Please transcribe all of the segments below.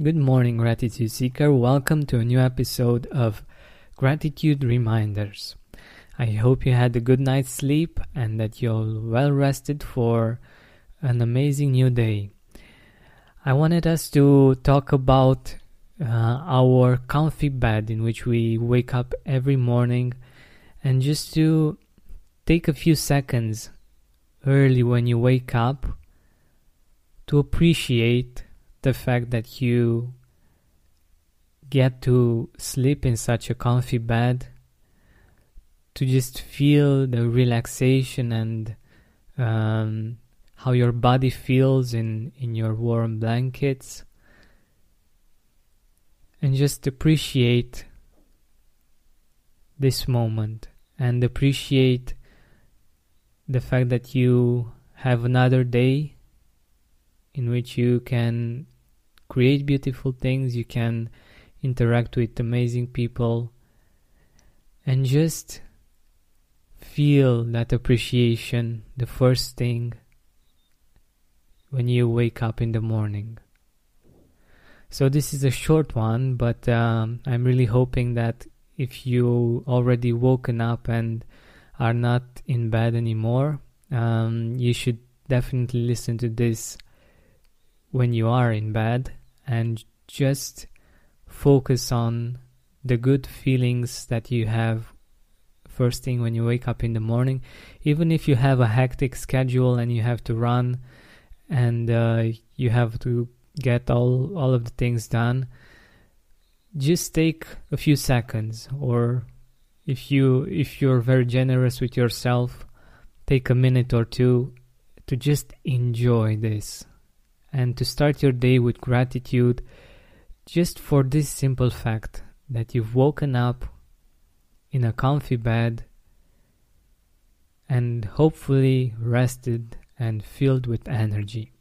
Good morning, Gratitude Seeker. Welcome to a new episode of Gratitude Reminders. I hope you had a good night's sleep and that you're well rested for an amazing new day. I wanted us to talk about uh, our comfy bed in which we wake up every morning and just to take a few seconds early when you wake up to appreciate the fact that you get to sleep in such a comfy bed, to just feel the relaxation and um, how your body feels in, in your warm blankets, and just appreciate this moment and appreciate the fact that you have another day in which you can create beautiful things, you can interact with amazing people, and just feel that appreciation the first thing when you wake up in the morning. So, this is a short one, but um, I'm really hoping that if you already woken up and are not in bed anymore, um, you should definitely listen to this when you are in bed and just focus on the good feelings that you have first thing when you wake up in the morning. Even if you have a hectic schedule and you have to run and uh, you have to get all all of the things done just take a few seconds. Or if you if you're very generous with yourself take a minute or two to just enjoy this and to start your day with gratitude just for this simple fact that you've woken up in a comfy bed and hopefully rested and filled with energy.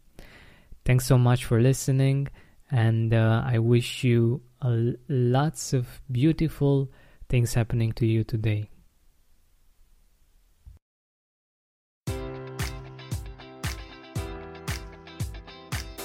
Thanks so much for listening, and uh, I wish you lots of beautiful things happening to you today.